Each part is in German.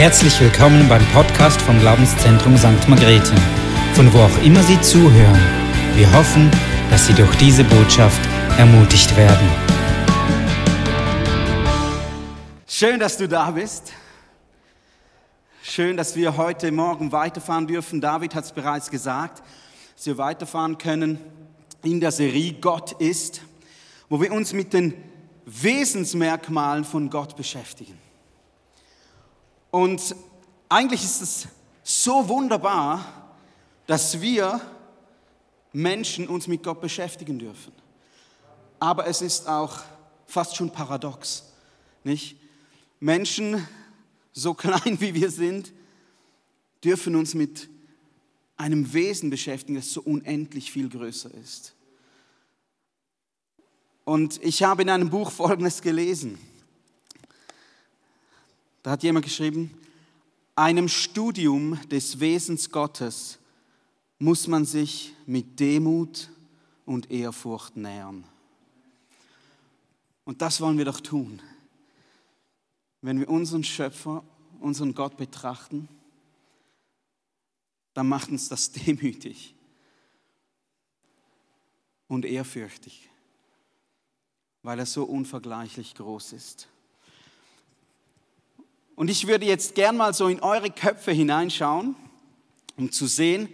Herzlich willkommen beim Podcast vom Glaubenszentrum St. Margrethe, von wo auch immer Sie zuhören. Wir hoffen, dass Sie durch diese Botschaft ermutigt werden. Schön, dass du da bist. Schön, dass wir heute Morgen weiterfahren dürfen. David hat es bereits gesagt, dass wir weiterfahren können in der Serie Gott ist, wo wir uns mit den Wesensmerkmalen von Gott beschäftigen. Und eigentlich ist es so wunderbar, dass wir Menschen uns mit Gott beschäftigen dürfen. Aber es ist auch fast schon paradox, nicht? Menschen, so klein wie wir sind, dürfen uns mit einem Wesen beschäftigen, das so unendlich viel größer ist. Und ich habe in einem Buch Folgendes gelesen. Da hat jemand geschrieben, einem Studium des Wesens Gottes muss man sich mit Demut und Ehrfurcht nähern. Und das wollen wir doch tun. Wenn wir unseren Schöpfer, unseren Gott betrachten, dann macht uns das demütig und ehrfürchtig, weil er so unvergleichlich groß ist. Und ich würde jetzt gern mal so in eure Köpfe hineinschauen, um zu sehen,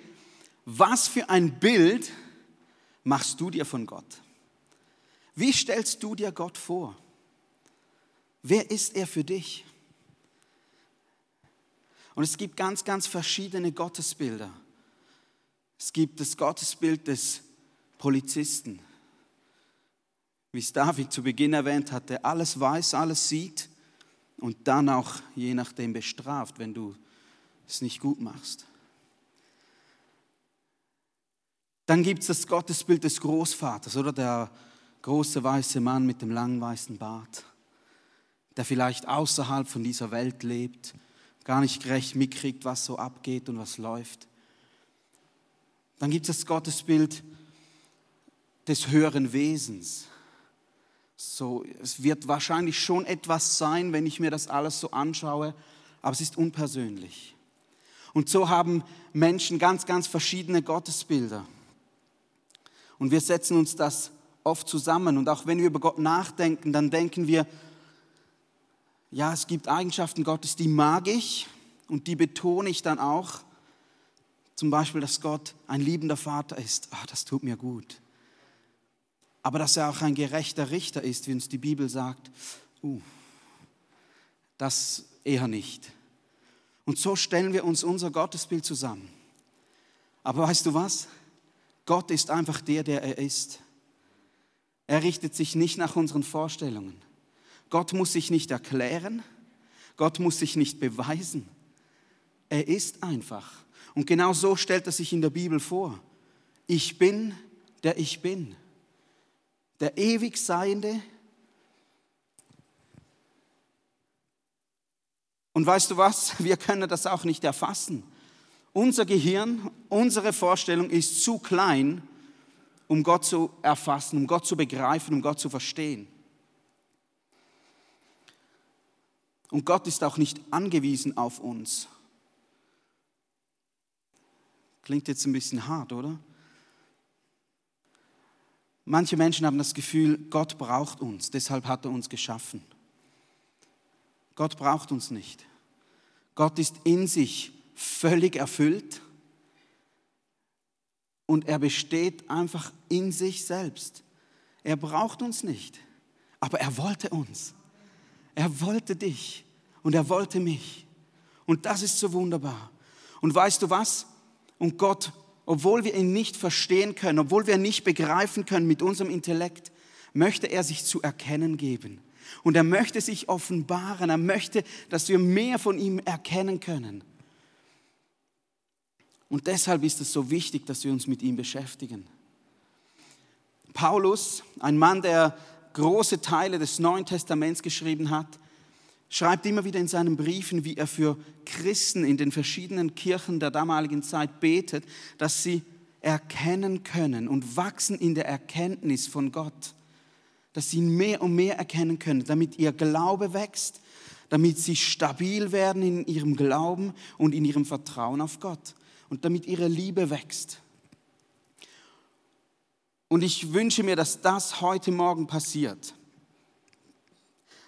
was für ein Bild machst du dir von Gott? Wie stellst du dir Gott vor? Wer ist er für dich? Und es gibt ganz, ganz verschiedene Gottesbilder. Es gibt das Gottesbild des Polizisten, wie es David zu Beginn erwähnt hatte, alles weiß, alles sieht und dann auch je nachdem bestraft, wenn du es nicht gut machst. Dann gibt es das Gottesbild des Großvaters oder der große weiße Mann mit dem langen weißen Bart, der vielleicht außerhalb von dieser Welt lebt, gar nicht recht mitkriegt, was so abgeht und was läuft. Dann gibt es das Gottesbild des höheren Wesens, so, es wird wahrscheinlich schon etwas sein, wenn ich mir das alles so anschaue, aber es ist unpersönlich. Und so haben Menschen ganz, ganz verschiedene Gottesbilder. Und wir setzen uns das oft zusammen. Und auch wenn wir über Gott nachdenken, dann denken wir, ja, es gibt Eigenschaften Gottes, die mag ich und die betone ich dann auch. Zum Beispiel, dass Gott ein liebender Vater ist. Ach, das tut mir gut aber dass er auch ein gerechter Richter ist, wie uns die Bibel sagt, uh, das eher nicht. Und so stellen wir uns unser Gottesbild zusammen. Aber weißt du was? Gott ist einfach der, der er ist. Er richtet sich nicht nach unseren Vorstellungen. Gott muss sich nicht erklären. Gott muss sich nicht beweisen. Er ist einfach. Und genau so stellt er sich in der Bibel vor. Ich bin, der ich bin der ewig Seiende. Und weißt du was? Wir können das auch nicht erfassen. Unser Gehirn, unsere Vorstellung ist zu klein, um Gott zu erfassen, um Gott zu begreifen, um Gott zu verstehen. Und Gott ist auch nicht angewiesen auf uns. Klingt jetzt ein bisschen hart, oder? Manche Menschen haben das Gefühl, Gott braucht uns, deshalb hat er uns geschaffen. Gott braucht uns nicht. Gott ist in sich völlig erfüllt und er besteht einfach in sich selbst. Er braucht uns nicht, aber er wollte uns. Er wollte dich und er wollte mich. Und das ist so wunderbar. Und weißt du was? Und Gott obwohl wir ihn nicht verstehen können, obwohl wir nicht begreifen können mit unserem Intellekt, möchte er sich zu erkennen geben. Und er möchte sich offenbaren. Er möchte, dass wir mehr von ihm erkennen können. Und deshalb ist es so wichtig, dass wir uns mit ihm beschäftigen. Paulus, ein Mann, der große Teile des Neuen Testaments geschrieben hat, schreibt immer wieder in seinen Briefen, wie er für Christen in den verschiedenen Kirchen der damaligen Zeit betet, dass sie erkennen können und wachsen in der Erkenntnis von Gott, dass sie ihn mehr und mehr erkennen können, damit ihr Glaube wächst, damit sie stabil werden in ihrem Glauben und in ihrem Vertrauen auf Gott und damit ihre Liebe wächst. Und ich wünsche mir, dass das heute Morgen passiert,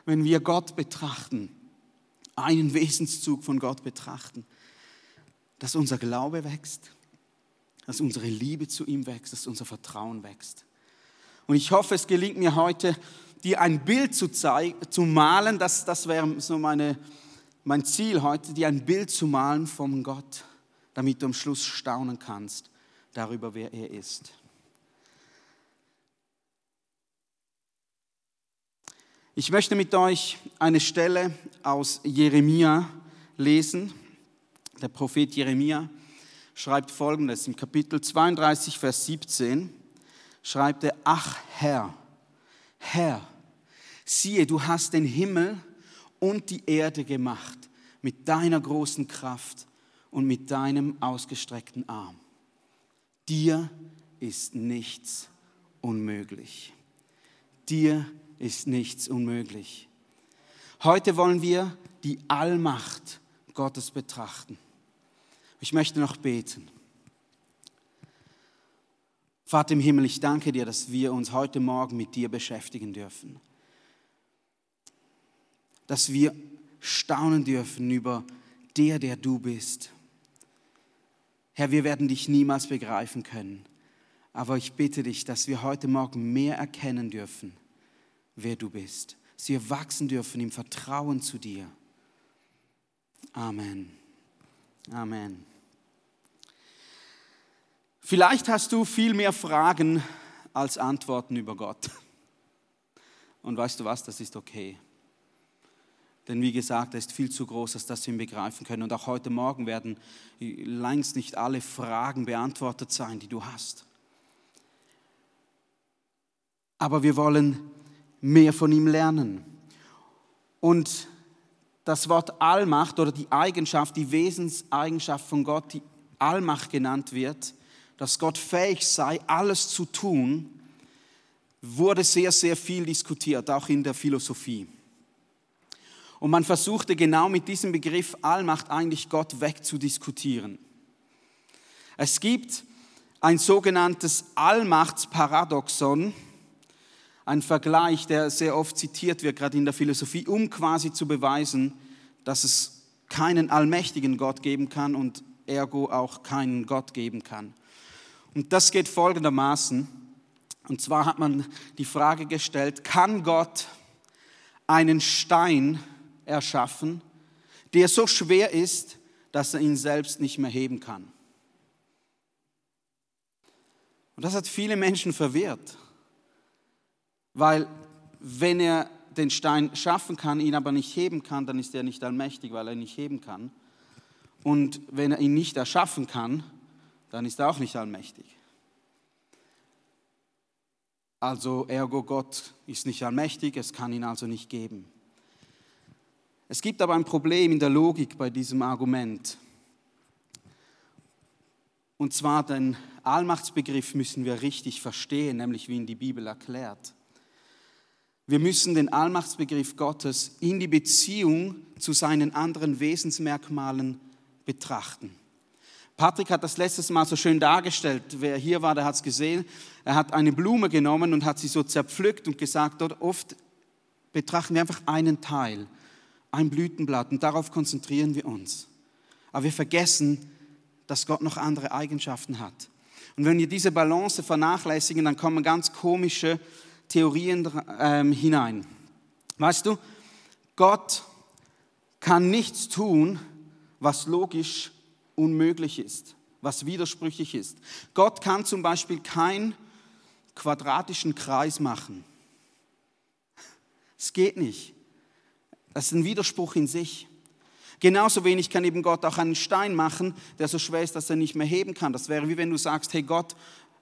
wenn wir Gott betrachten, einen Wesenszug von Gott betrachten, dass unser Glaube wächst, dass unsere Liebe zu ihm wächst, dass unser Vertrauen wächst. Und ich hoffe, es gelingt mir heute, dir ein Bild zu, zeigen, zu malen, das, das wäre so meine, mein Ziel heute, dir ein Bild zu malen von Gott, damit du am Schluss staunen kannst darüber, wer er ist. Ich möchte mit euch eine Stelle aus Jeremia lesen. Der Prophet Jeremia schreibt folgendes im Kapitel 32, Vers 17 schreibt er, ach Herr, Herr, siehe, du hast den Himmel und die Erde gemacht mit deiner großen Kraft und mit deinem ausgestreckten Arm. Dir ist nichts unmöglich. Dir ist nichts unmöglich. Heute wollen wir die Allmacht Gottes betrachten. Ich möchte noch beten. Vater im Himmel, ich danke dir, dass wir uns heute Morgen mit dir beschäftigen dürfen. Dass wir staunen dürfen über der, der du bist. Herr, wir werden dich niemals begreifen können. Aber ich bitte dich, dass wir heute Morgen mehr erkennen dürfen, wer du bist. Dass wir wachsen dürfen im Vertrauen zu dir. Amen. Amen. Vielleicht hast du viel mehr Fragen als Antworten über Gott. Und weißt du was, das ist okay. Denn wie gesagt, er ist viel zu groß, als dass wir ihn begreifen können. Und auch heute Morgen werden längst nicht alle Fragen beantwortet sein, die du hast. Aber wir wollen mehr von ihm lernen. Und das Wort Allmacht oder die Eigenschaft, die Wesenseigenschaft von Gott, die Allmacht genannt wird, dass Gott fähig sei, alles zu tun, wurde sehr, sehr viel diskutiert, auch in der Philosophie. Und man versuchte genau mit diesem Begriff Allmacht eigentlich Gott wegzudiskutieren. Es gibt ein sogenanntes Allmachtsparadoxon, ein Vergleich, der sehr oft zitiert wird, gerade in der Philosophie, um quasi zu beweisen, dass es keinen allmächtigen Gott geben kann und ergo auch keinen Gott geben kann. Und das geht folgendermaßen. Und zwar hat man die Frage gestellt, kann Gott einen Stein erschaffen, der so schwer ist, dass er ihn selbst nicht mehr heben kann? Und das hat viele Menschen verwirrt, weil wenn er den Stein schaffen kann, ihn aber nicht heben kann, dann ist er nicht allmächtig, weil er ihn nicht heben kann. Und wenn er ihn nicht erschaffen kann, dann ist er auch nicht allmächtig. Also ergo Gott ist nicht allmächtig, es kann ihn also nicht geben. Es gibt aber ein Problem in der Logik bei diesem Argument. Und zwar den Allmachtsbegriff müssen wir richtig verstehen, nämlich wie ihn die Bibel erklärt. Wir müssen den Allmachtsbegriff Gottes in die Beziehung zu seinen anderen Wesensmerkmalen betrachten. Patrick hat das letztes Mal so schön dargestellt. Wer hier war, der hat es gesehen. Er hat eine Blume genommen und hat sie so zerpflückt und gesagt, oft betrachten wir einfach einen Teil, ein Blütenblatt und darauf konzentrieren wir uns. Aber wir vergessen, dass Gott noch andere Eigenschaften hat. Und wenn wir diese Balance vernachlässigen, dann kommen ganz komische Theorien ähm, hinein. Weißt du, Gott kann nichts tun, was logisch unmöglich ist, was widersprüchlich ist. Gott kann zum Beispiel keinen quadratischen Kreis machen. Es geht nicht. Das ist ein Widerspruch in sich. Genauso wenig kann eben Gott auch einen Stein machen, der so schwer ist, dass er nicht mehr heben kann. Das wäre wie wenn du sagst, hey Gott,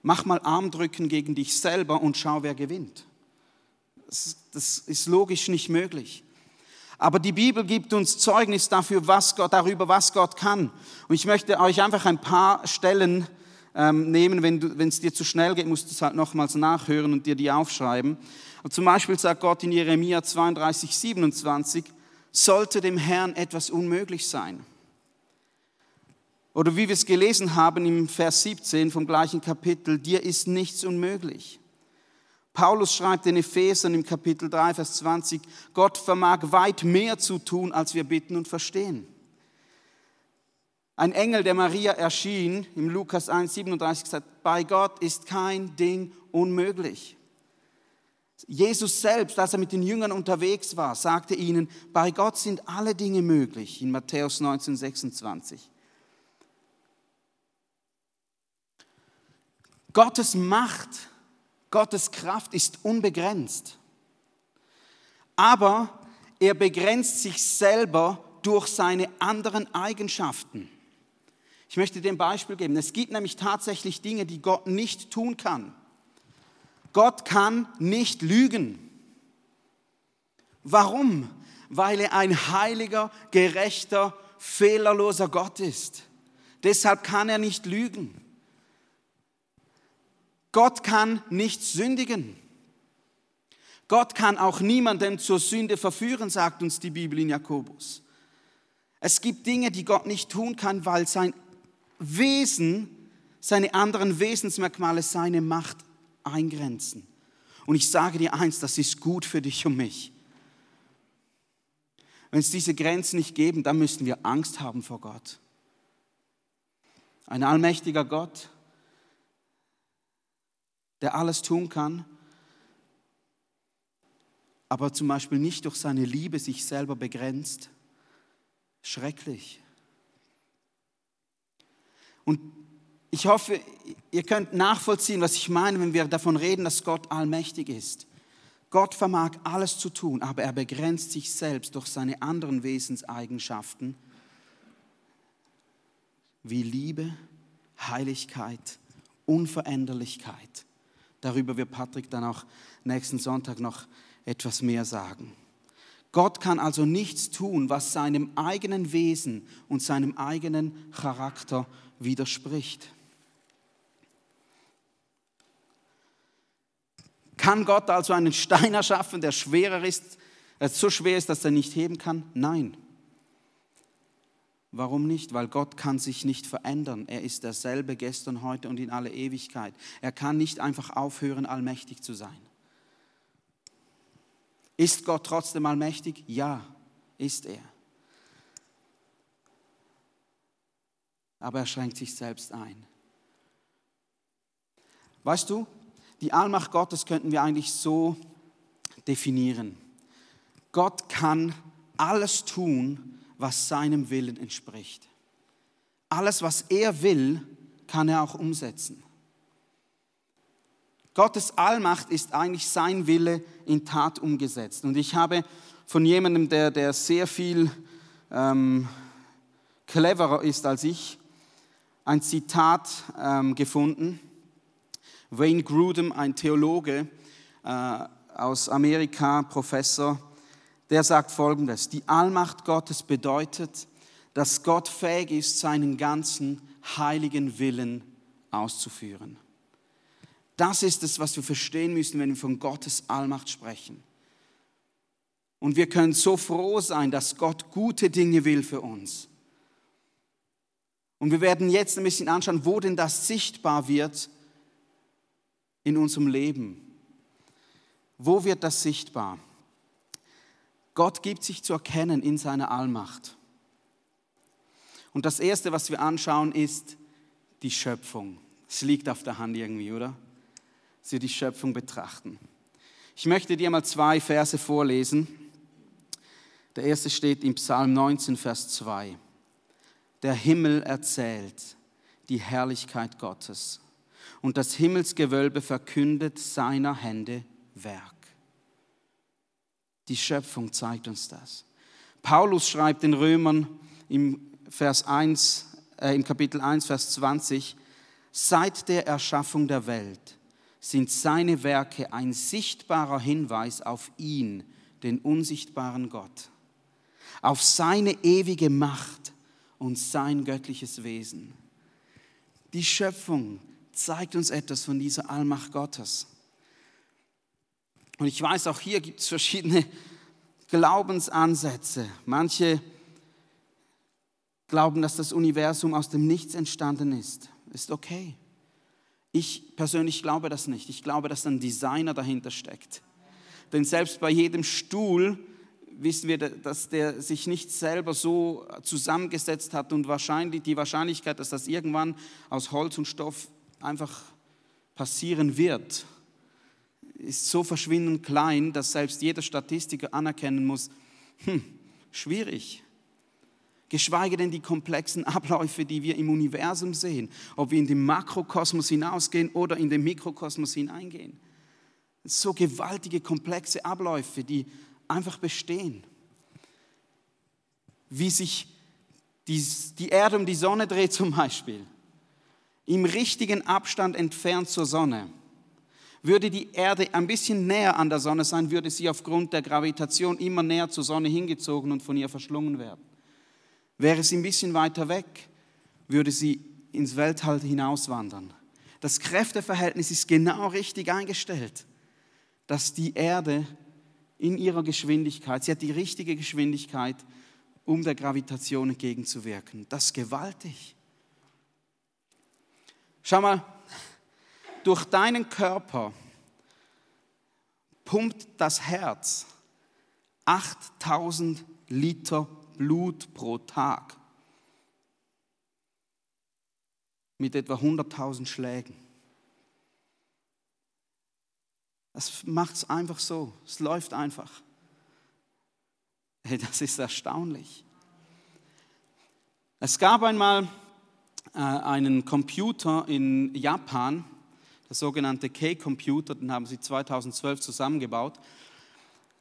mach mal Armdrücken gegen dich selber und schau, wer gewinnt. Das, das ist logisch nicht möglich. Aber die Bibel gibt uns Zeugnis dafür, was Gott, darüber, was Gott kann. Und ich möchte euch einfach ein paar Stellen ähm, nehmen. Wenn es dir zu schnell geht, musst du es halt nochmals nachhören und dir die aufschreiben. Und zum Beispiel sagt Gott in Jeremia 32, 27, sollte dem Herrn etwas unmöglich sein? Oder wie wir es gelesen haben im Vers 17 vom gleichen Kapitel, dir ist nichts unmöglich. Paulus schreibt in Ephesern im Kapitel 3, Vers 20, Gott vermag weit mehr zu tun, als wir bitten und verstehen. Ein Engel, der Maria erschien, im Lukas 1, 37 sagt, bei Gott ist kein Ding unmöglich. Jesus selbst, als er mit den Jüngern unterwegs war, sagte ihnen, bei Gott sind alle Dinge möglich, in Matthäus 19, 26. Gottes Macht, Gottes Kraft ist unbegrenzt. Aber er begrenzt sich selber durch seine anderen Eigenschaften. Ich möchte dir ein Beispiel geben. Es gibt nämlich tatsächlich Dinge, die Gott nicht tun kann. Gott kann nicht lügen. Warum? Weil er ein heiliger, gerechter, fehlerloser Gott ist. Deshalb kann er nicht lügen. Gott kann nicht sündigen. Gott kann auch niemanden zur Sünde verführen, sagt uns die Bibel in Jakobus. Es gibt Dinge, die Gott nicht tun kann, weil sein Wesen, seine anderen Wesensmerkmale, seine Macht eingrenzen. Und ich sage dir eins, das ist gut für dich und mich. Wenn es diese Grenzen nicht geben, dann müssen wir Angst haben vor Gott. Ein allmächtiger Gott, der alles tun kann, aber zum Beispiel nicht durch seine Liebe sich selber begrenzt. Schrecklich. Und ich hoffe, ihr könnt nachvollziehen, was ich meine, wenn wir davon reden, dass Gott allmächtig ist. Gott vermag alles zu tun, aber er begrenzt sich selbst durch seine anderen Wesenseigenschaften wie Liebe, Heiligkeit, Unveränderlichkeit. Darüber wird Patrick dann auch nächsten Sonntag noch etwas mehr sagen. Gott kann also nichts tun, was seinem eigenen Wesen und seinem eigenen Charakter widerspricht. Kann Gott also einen Stein erschaffen, der schwerer ist, äh, so schwer ist, dass er nicht heben kann? Nein. Warum nicht? Weil Gott kann sich nicht verändern. Er ist derselbe gestern, heute und in alle Ewigkeit. Er kann nicht einfach aufhören, allmächtig zu sein. Ist Gott trotzdem allmächtig? Ja, ist er. Aber er schränkt sich selbst ein. Weißt du, die Allmacht Gottes könnten wir eigentlich so definieren. Gott kann alles tun, was seinem Willen entspricht. Alles, was er will, kann er auch umsetzen. Gottes Allmacht ist eigentlich sein Wille in Tat umgesetzt. Und ich habe von jemandem, der, der sehr viel ähm, cleverer ist als ich, ein Zitat ähm, gefunden. Wayne Grudem, ein Theologe äh, aus Amerika, Professor, der sagt Folgendes, die Allmacht Gottes bedeutet, dass Gott fähig ist, seinen ganzen heiligen Willen auszuführen. Das ist es, was wir verstehen müssen, wenn wir von Gottes Allmacht sprechen. Und wir können so froh sein, dass Gott gute Dinge will für uns. Und wir werden jetzt ein bisschen anschauen, wo denn das sichtbar wird in unserem Leben. Wo wird das sichtbar? Gott gibt sich zu erkennen in seiner Allmacht. Und das Erste, was wir anschauen, ist die Schöpfung. Es liegt auf der Hand irgendwie, oder? Dass wir die Schöpfung betrachten. Ich möchte dir mal zwei Verse vorlesen. Der erste steht im Psalm 19, Vers 2. Der Himmel erzählt die Herrlichkeit Gottes und das Himmelsgewölbe verkündet seiner Hände Werk. Die Schöpfung zeigt uns das. Paulus schreibt den Römern im, Vers 1, äh, im Kapitel 1, Vers 20, seit der Erschaffung der Welt sind seine Werke ein sichtbarer Hinweis auf ihn, den unsichtbaren Gott, auf seine ewige Macht und sein göttliches Wesen. Die Schöpfung zeigt uns etwas von dieser Allmacht Gottes. Und ich weiß, auch hier gibt es verschiedene Glaubensansätze. Manche glauben, dass das Universum aus dem Nichts entstanden ist. Ist okay. Ich persönlich glaube das nicht. Ich glaube, dass ein Designer dahinter steckt. Denn selbst bei jedem Stuhl wissen wir, dass der sich nicht selber so zusammengesetzt hat und wahrscheinlich die Wahrscheinlichkeit, dass das irgendwann aus Holz und Stoff einfach passieren wird, ist so verschwindend klein, dass selbst jeder Statistiker anerkennen muss, hm, schwierig. Geschweige denn die komplexen Abläufe, die wir im Universum sehen, ob wir in den Makrokosmos hinausgehen oder in den Mikrokosmos hineingehen. So gewaltige, komplexe Abläufe, die einfach bestehen. Wie sich die, die Erde um die Sonne dreht zum Beispiel, im richtigen Abstand entfernt zur Sonne. Würde die Erde ein bisschen näher an der Sonne sein, würde sie aufgrund der Gravitation immer näher zur Sonne hingezogen und von ihr verschlungen werden. Wäre sie ein bisschen weiter weg, würde sie ins Weltall hinauswandern. Das Kräfteverhältnis ist genau richtig eingestellt, dass die Erde in ihrer Geschwindigkeit, sie hat die richtige Geschwindigkeit, um der Gravitation entgegenzuwirken. Das ist gewaltig. Schau mal, durch deinen Körper pumpt das Herz 8000 Liter Blut pro Tag mit etwa 100.000 Schlägen. Es macht es einfach so, es läuft einfach. Hey, das ist erstaunlich. Es gab einmal äh, einen Computer in Japan, der sogenannte K-Computer, den haben sie 2012 zusammengebaut.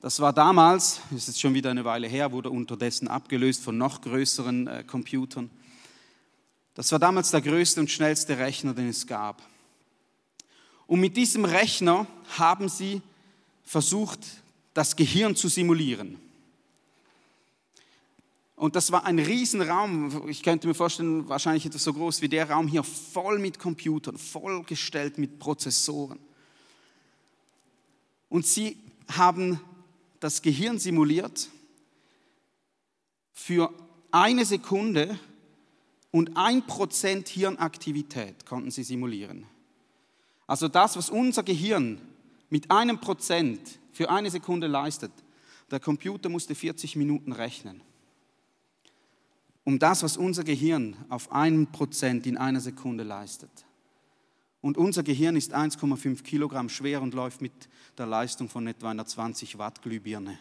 Das war damals, ist jetzt schon wieder eine Weile her, wurde unterdessen abgelöst von noch größeren äh, Computern. Das war damals der größte und schnellste Rechner, den es gab. Und mit diesem Rechner haben sie versucht, das Gehirn zu simulieren. Und das war ein Riesenraum. Ich könnte mir vorstellen, wahrscheinlich etwas so groß wie der Raum hier, voll mit Computern, vollgestellt mit Prozessoren. Und sie haben das Gehirn simuliert für eine Sekunde und ein Prozent Hirnaktivität konnten sie simulieren. Also das, was unser Gehirn mit einem Prozent für eine Sekunde leistet, der Computer musste 40 Minuten rechnen. Um das, was unser Gehirn auf einem Prozent in einer Sekunde leistet. Und unser Gehirn ist 1,5 Kilogramm schwer und läuft mit der Leistung von etwa einer 20 Watt Glühbirne.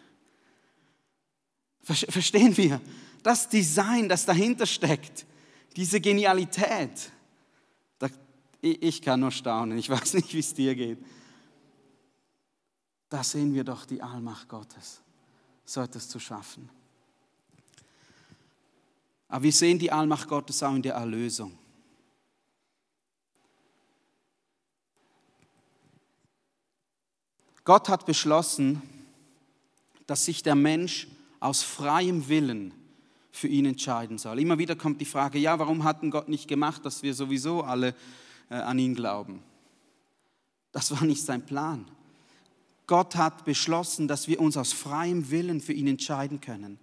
Verstehen wir? Das Design, das dahinter steckt, diese Genialität, ich kann nur staunen, ich weiß nicht, wie es dir geht. Da sehen wir doch die Allmacht Gottes, so etwas zu schaffen. Aber wir sehen die Allmacht Gottes auch in der Erlösung. Gott hat beschlossen, dass sich der Mensch aus freiem Willen für ihn entscheiden soll. Immer wieder kommt die Frage, ja, warum hat denn Gott nicht gemacht, dass wir sowieso alle äh, an ihn glauben? Das war nicht sein Plan. Gott hat beschlossen, dass wir uns aus freiem Willen für ihn entscheiden können.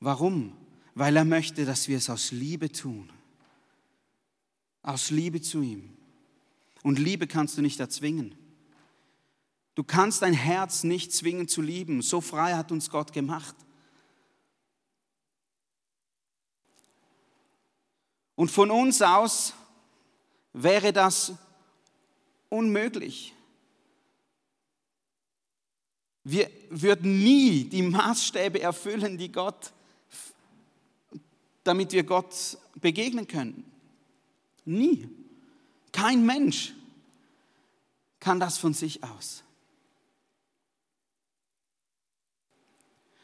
Warum? Weil er möchte, dass wir es aus Liebe tun. Aus Liebe zu ihm. Und Liebe kannst du nicht erzwingen. Du kannst dein Herz nicht zwingen zu lieben. So frei hat uns Gott gemacht. Und von uns aus wäre das unmöglich. Wir würden nie die Maßstäbe erfüllen, die Gott, damit wir Gott begegnen können. Nie. Kein Mensch kann das von sich aus.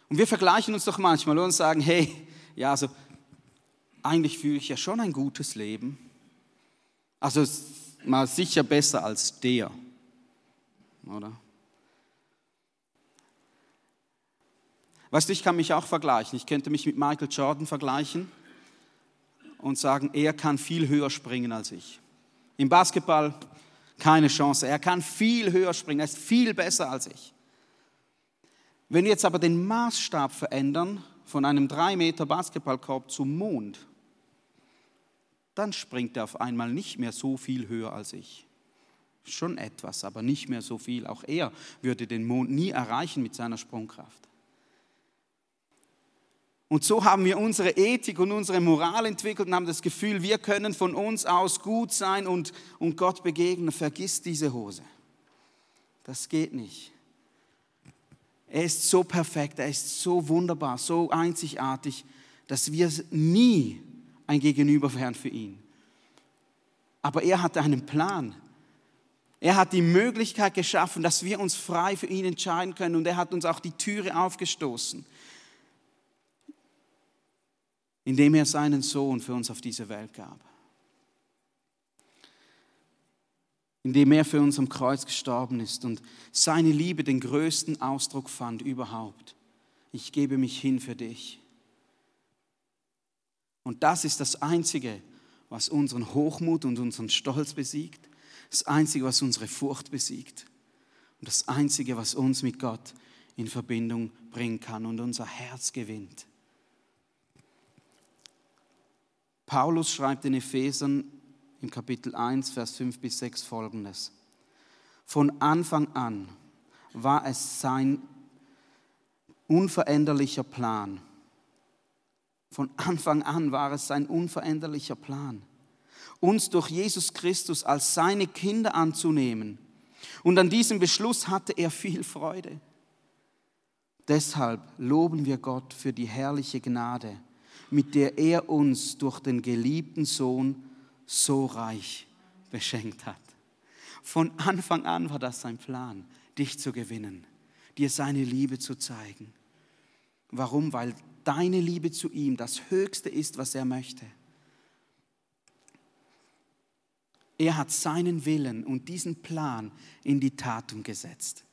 Und wir vergleichen uns doch manchmal und sagen, hey, ja, also eigentlich fühle ich ja schon ein gutes Leben. Also mal sicher besser als der, oder? Weißt du, ich kann mich auch vergleichen. Ich könnte mich mit Michael Jordan vergleichen und sagen, er kann viel höher springen als ich. Im Basketball keine Chance. Er kann viel höher springen, er ist viel besser als ich. Wenn wir jetzt aber den Maßstab verändern von einem 3 Meter Basketballkorb zum Mond, dann springt er auf einmal nicht mehr so viel höher als ich. Schon etwas, aber nicht mehr so viel. Auch er würde den Mond nie erreichen mit seiner Sprungkraft. Und so haben wir unsere Ethik und unsere Moral entwickelt und haben das Gefühl, wir können von uns aus gut sein und, und Gott begegnen. Vergiss diese Hose. Das geht nicht. Er ist so perfekt, er ist so wunderbar, so einzigartig, dass wir nie ein Gegenüber wären für ihn. Aber er hatte einen Plan. Er hat die Möglichkeit geschaffen, dass wir uns frei für ihn entscheiden können und er hat uns auch die Türe aufgestoßen indem er seinen Sohn für uns auf diese Welt gab. Indem er für uns am Kreuz gestorben ist und seine Liebe den größten Ausdruck fand überhaupt. Ich gebe mich hin für dich. Und das ist das Einzige, was unseren Hochmut und unseren Stolz besiegt. Das Einzige, was unsere Furcht besiegt. Und das Einzige, was uns mit Gott in Verbindung bringen kann und unser Herz gewinnt. Paulus schreibt in Ephesern im Kapitel 1, Vers 5 bis 6 folgendes. Von Anfang an war es sein unveränderlicher Plan. Von Anfang an war es sein unveränderlicher Plan, uns durch Jesus Christus als seine Kinder anzunehmen. Und an diesem Beschluss hatte er viel Freude. Deshalb loben wir Gott für die herrliche Gnade, mit der er uns durch den geliebten Sohn so reich beschenkt hat. Von Anfang an war das sein Plan, dich zu gewinnen, dir seine Liebe zu zeigen. Warum? Weil deine Liebe zu ihm das Höchste ist, was er möchte. Er hat seinen Willen und diesen Plan in die Tat umgesetzt.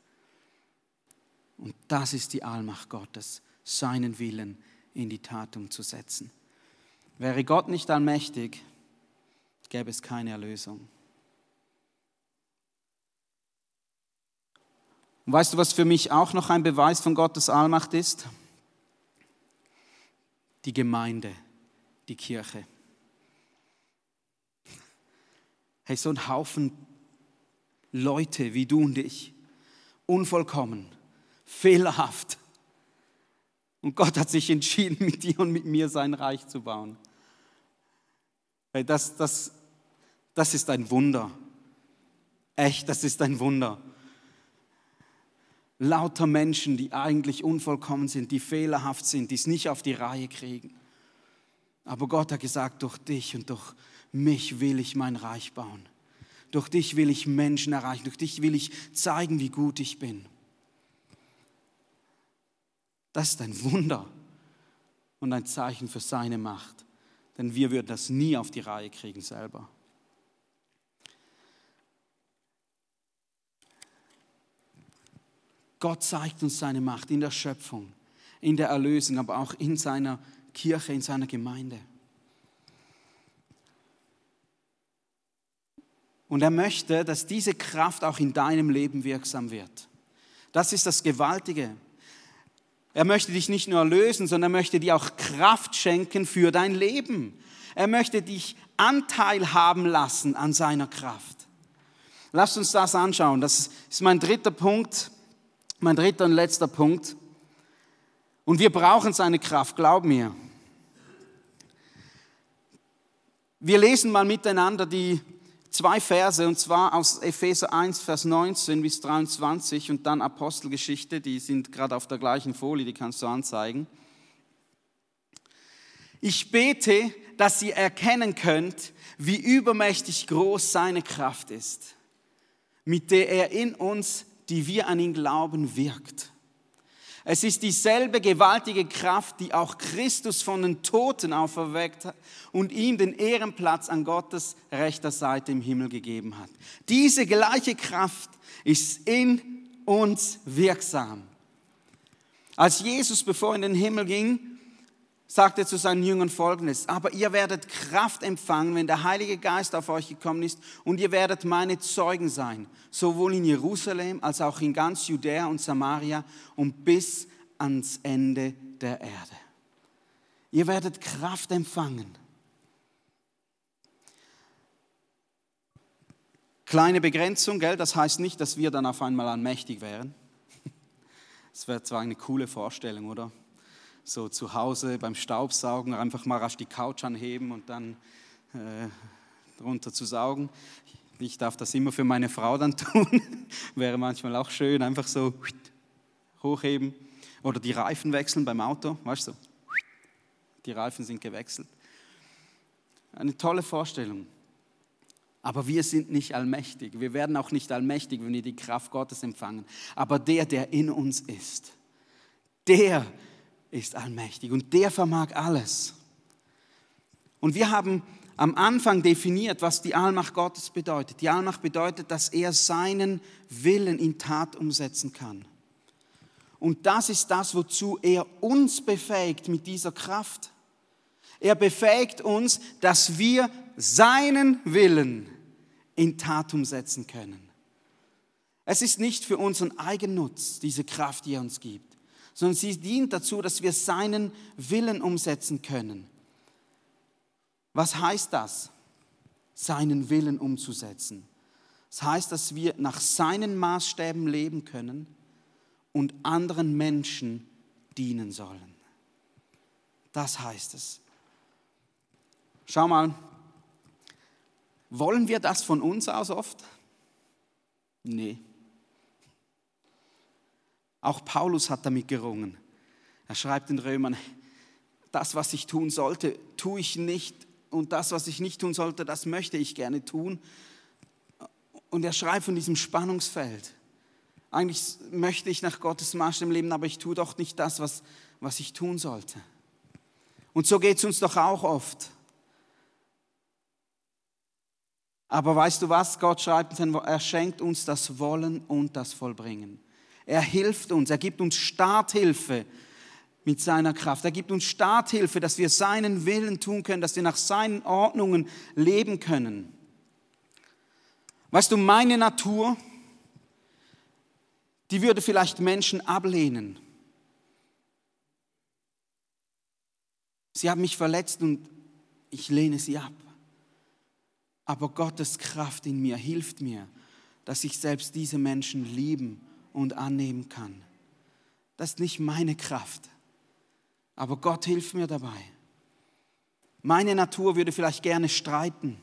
Und das ist die Allmacht Gottes, seinen Willen in die Tat umzusetzen. Wäre Gott nicht allmächtig, gäbe es keine Erlösung. Und weißt du, was für mich auch noch ein Beweis von Gottes Allmacht ist? Die Gemeinde, die Kirche. Hey, so ein Haufen Leute wie du und ich, unvollkommen, fehlerhaft, und Gott hat sich entschieden, mit dir und mit mir sein Reich zu bauen. Das, das, das ist ein Wunder. Echt, das ist ein Wunder. Lauter Menschen, die eigentlich unvollkommen sind, die fehlerhaft sind, die es nicht auf die Reihe kriegen. Aber Gott hat gesagt, durch dich und durch mich will ich mein Reich bauen. Durch dich will ich Menschen erreichen. Durch dich will ich zeigen, wie gut ich bin. Das ist ein Wunder und ein Zeichen für seine Macht. Denn wir würden das nie auf die Reihe kriegen selber. Gott zeigt uns seine Macht in der Schöpfung, in der Erlösung, aber auch in seiner Kirche, in seiner Gemeinde. Und er möchte, dass diese Kraft auch in deinem Leben wirksam wird. Das ist das Gewaltige. Er möchte dich nicht nur erlösen, sondern er möchte dir auch Kraft schenken für dein Leben. Er möchte dich Anteil haben lassen an seiner Kraft. Lasst uns das anschauen. Das ist mein dritter Punkt, mein dritter und letzter Punkt. Und wir brauchen seine Kraft, glaub mir. Wir lesen mal miteinander die zwei Verse, und zwar aus Epheser 1, Vers 19 bis 23 und dann Apostelgeschichte, die sind gerade auf der gleichen Folie, die kannst du anzeigen. Ich bete, dass ihr erkennen könnt, wie übermächtig groß seine Kraft ist, mit der er in uns, die wir an ihn glauben, wirkt. Es ist dieselbe gewaltige Kraft, die auch Christus von den Toten auferweckt hat und ihm den Ehrenplatz an Gottes rechter Seite im Himmel gegeben hat. Diese gleiche Kraft ist in uns wirksam. Als Jesus, bevor in den Himmel ging, sagt er zu seinen Jüngern folgendes, aber ihr werdet Kraft empfangen, wenn der Heilige Geist auf euch gekommen ist und ihr werdet meine Zeugen sein, sowohl in Jerusalem als auch in ganz Judäa und Samaria und bis ans Ende der Erde. Ihr werdet Kraft empfangen. Kleine Begrenzung, gell? das heißt nicht, dass wir dann auf einmal allmächtig wären. Das wäre zwar eine coole Vorstellung, oder? So zu Hause beim Staubsaugen einfach mal rasch die Couch anheben und dann äh, drunter zu saugen. Ich darf das immer für meine Frau dann tun. Wäre manchmal auch schön, einfach so hochheben. Oder die Reifen wechseln beim Auto, weißt du? Die Reifen sind gewechselt. Eine tolle Vorstellung. Aber wir sind nicht allmächtig. Wir werden auch nicht allmächtig, wenn wir die Kraft Gottes empfangen. Aber der, der in uns ist, der ist allmächtig und der vermag alles. Und wir haben am Anfang definiert, was die Allmacht Gottes bedeutet. Die Allmacht bedeutet, dass er seinen Willen in Tat umsetzen kann. Und das ist das, wozu er uns befähigt mit dieser Kraft. Er befähigt uns, dass wir seinen Willen in Tat umsetzen können. Es ist nicht für unseren Eigennutz, diese Kraft, die er uns gibt sondern sie dient dazu, dass wir seinen Willen umsetzen können. Was heißt das? Seinen Willen umzusetzen. Das heißt, dass wir nach seinen Maßstäben leben können und anderen Menschen dienen sollen. Das heißt es. Schau mal, wollen wir das von uns aus oft? Nee. Auch Paulus hat damit gerungen. Er schreibt den Römern, das, was ich tun sollte, tue ich nicht. Und das, was ich nicht tun sollte, das möchte ich gerne tun. Und er schreibt von diesem Spannungsfeld. Eigentlich möchte ich nach Gottes Maßstab leben, aber ich tue doch nicht das, was, was ich tun sollte. Und so geht es uns doch auch oft. Aber weißt du was? Gott schreibt, er schenkt uns das Wollen und das Vollbringen. Er hilft uns, er gibt uns Starthilfe mit seiner Kraft. Er gibt uns Starthilfe, dass wir seinen Willen tun können, dass wir nach seinen Ordnungen leben können. Weißt du, meine Natur, die würde vielleicht Menschen ablehnen. Sie haben mich verletzt und ich lehne sie ab. Aber Gottes Kraft in mir hilft mir, dass ich selbst diese Menschen lieben und annehmen kann. Das ist nicht meine Kraft, aber Gott hilft mir dabei. Meine Natur würde vielleicht gerne streiten,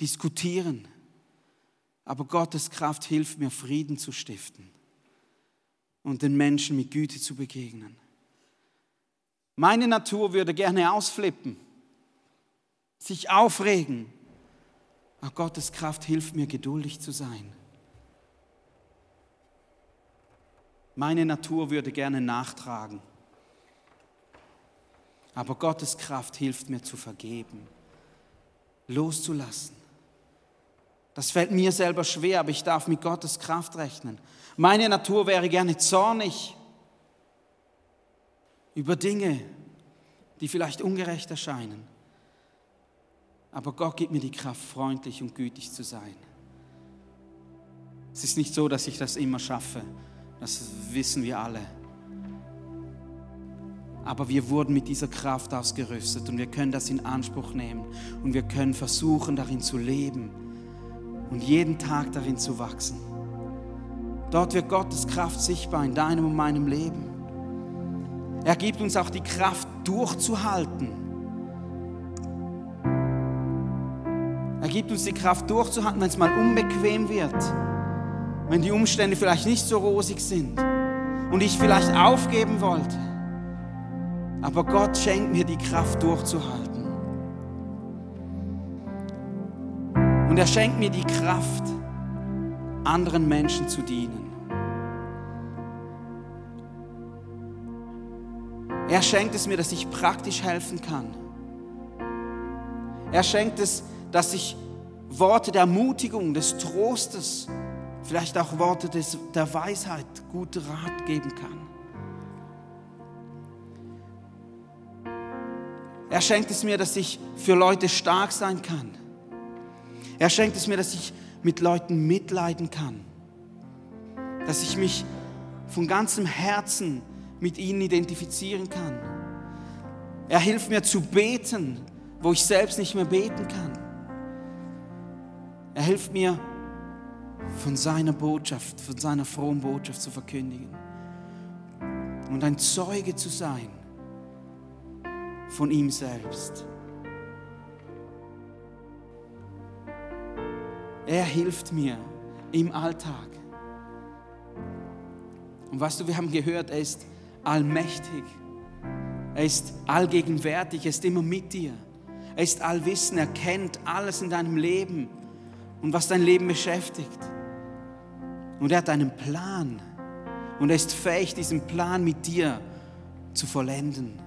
diskutieren, aber Gottes Kraft hilft mir, Frieden zu stiften und den Menschen mit Güte zu begegnen. Meine Natur würde gerne ausflippen, sich aufregen, aber Gottes Kraft hilft mir, geduldig zu sein Meine Natur würde gerne nachtragen. Aber Gottes Kraft hilft mir zu vergeben, loszulassen. Das fällt mir selber schwer, aber ich darf mit Gottes Kraft rechnen. Meine Natur wäre gerne zornig über Dinge, die vielleicht ungerecht erscheinen. Aber Gott gibt mir die Kraft, freundlich und gütig zu sein. Es ist nicht so, dass ich das immer schaffe, das wissen wir alle. Aber wir wurden mit dieser Kraft ausgerüstet und wir können das in Anspruch nehmen und wir können versuchen, darin zu leben und jeden Tag darin zu wachsen. Dort wird Gottes Kraft sichtbar in deinem und meinem Leben. Er gibt uns auch die Kraft durchzuhalten. Er gibt uns die Kraft durchzuhalten, wenn es mal unbequem wird wenn die Umstände vielleicht nicht so rosig sind und ich vielleicht aufgeben wollte. Aber Gott schenkt mir die Kraft durchzuhalten. Und er schenkt mir die Kraft, anderen Menschen zu dienen. Er schenkt es mir, dass ich praktisch helfen kann. Er schenkt es, dass ich Worte der Ermutigung, des Trostes, vielleicht auch Worte des, der Weisheit, gute Rat geben kann. Er schenkt es mir, dass ich für Leute stark sein kann. Er schenkt es mir, dass ich mit Leuten mitleiden kann. Dass ich mich von ganzem Herzen mit ihnen identifizieren kann. Er hilft mir zu beten, wo ich selbst nicht mehr beten kann. Er hilft mir, von seiner Botschaft, von seiner frohen Botschaft zu verkündigen. Und ein Zeuge zu sein von ihm selbst. Er hilft mir im Alltag. Und weißt du, wir haben gehört, er ist allmächtig. Er ist allgegenwärtig, er ist immer mit dir. Er ist allwissend, er kennt alles in deinem Leben und was dein Leben beschäftigt. Und er hat einen Plan. Und er ist fähig, diesen Plan mit dir zu vollenden.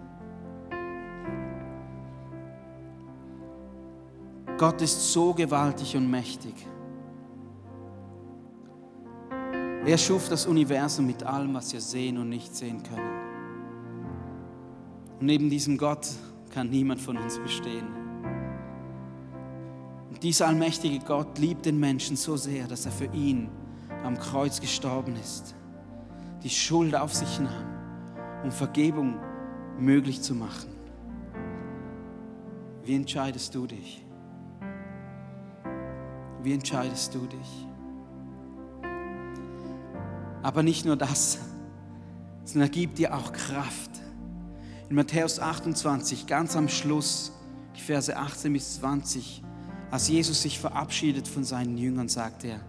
Gott ist so gewaltig und mächtig. Er schuf das Universum mit allem, was wir sehen und nicht sehen können. Und neben diesem Gott kann niemand von uns bestehen. Und dieser allmächtige Gott liebt den Menschen so sehr, dass er für ihn am Kreuz gestorben ist, die Schuld auf sich nahm, um Vergebung möglich zu machen. Wie entscheidest du dich? Wie entscheidest du dich? Aber nicht nur das, sondern er gibt dir auch Kraft. In Matthäus 28, ganz am Schluss, die Verse 18 bis 20, als Jesus sich verabschiedet von seinen Jüngern, sagt er,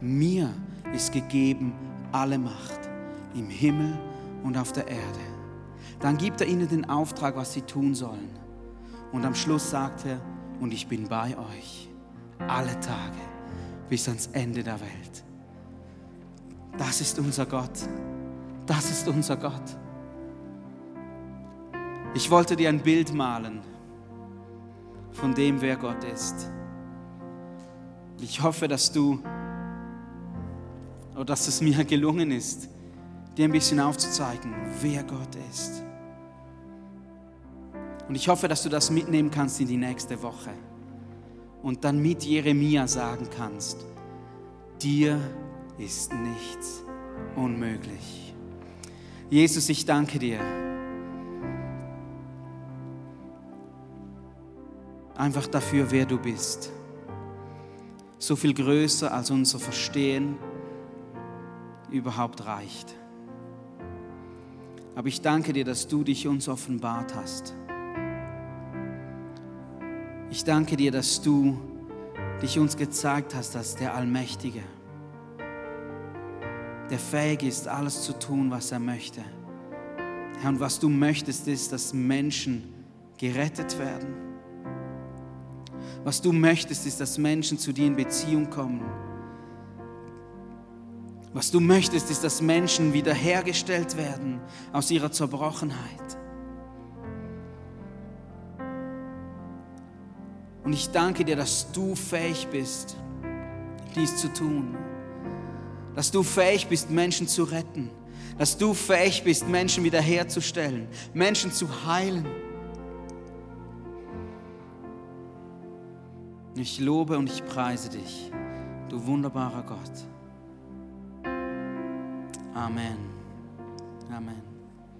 mir ist gegeben alle Macht im Himmel und auf der Erde. Dann gibt er ihnen den Auftrag, was sie tun sollen. Und am Schluss sagt er, und ich bin bei euch alle Tage bis ans Ende der Welt. Das ist unser Gott. Das ist unser Gott. Ich wollte dir ein Bild malen von dem, wer Gott ist. Ich hoffe, dass du oder dass es mir gelungen ist, dir ein bisschen aufzuzeigen, wer Gott ist. Und ich hoffe, dass du das mitnehmen kannst in die nächste Woche und dann mit Jeremia sagen kannst, dir ist nichts unmöglich. Jesus, ich danke dir. Einfach dafür, wer du bist. So viel größer als unser Verstehen überhaupt reicht. Aber ich danke dir, dass du dich uns offenbart hast. Ich danke dir, dass du dich uns gezeigt hast als der Allmächtige, der fähig ist, alles zu tun, was er möchte. Herr, und was du möchtest, ist, dass Menschen gerettet werden. Was du möchtest, ist, dass Menschen zu dir in Beziehung kommen was du möchtest, ist, dass Menschen wiederhergestellt werden aus ihrer Zerbrochenheit. Und ich danke dir, dass du fähig bist, dies zu tun. Dass du fähig bist, Menschen zu retten. Dass du fähig bist, Menschen wiederherzustellen, Menschen zu heilen. Ich lobe und ich preise dich, du wunderbarer Gott. Amen. Amen.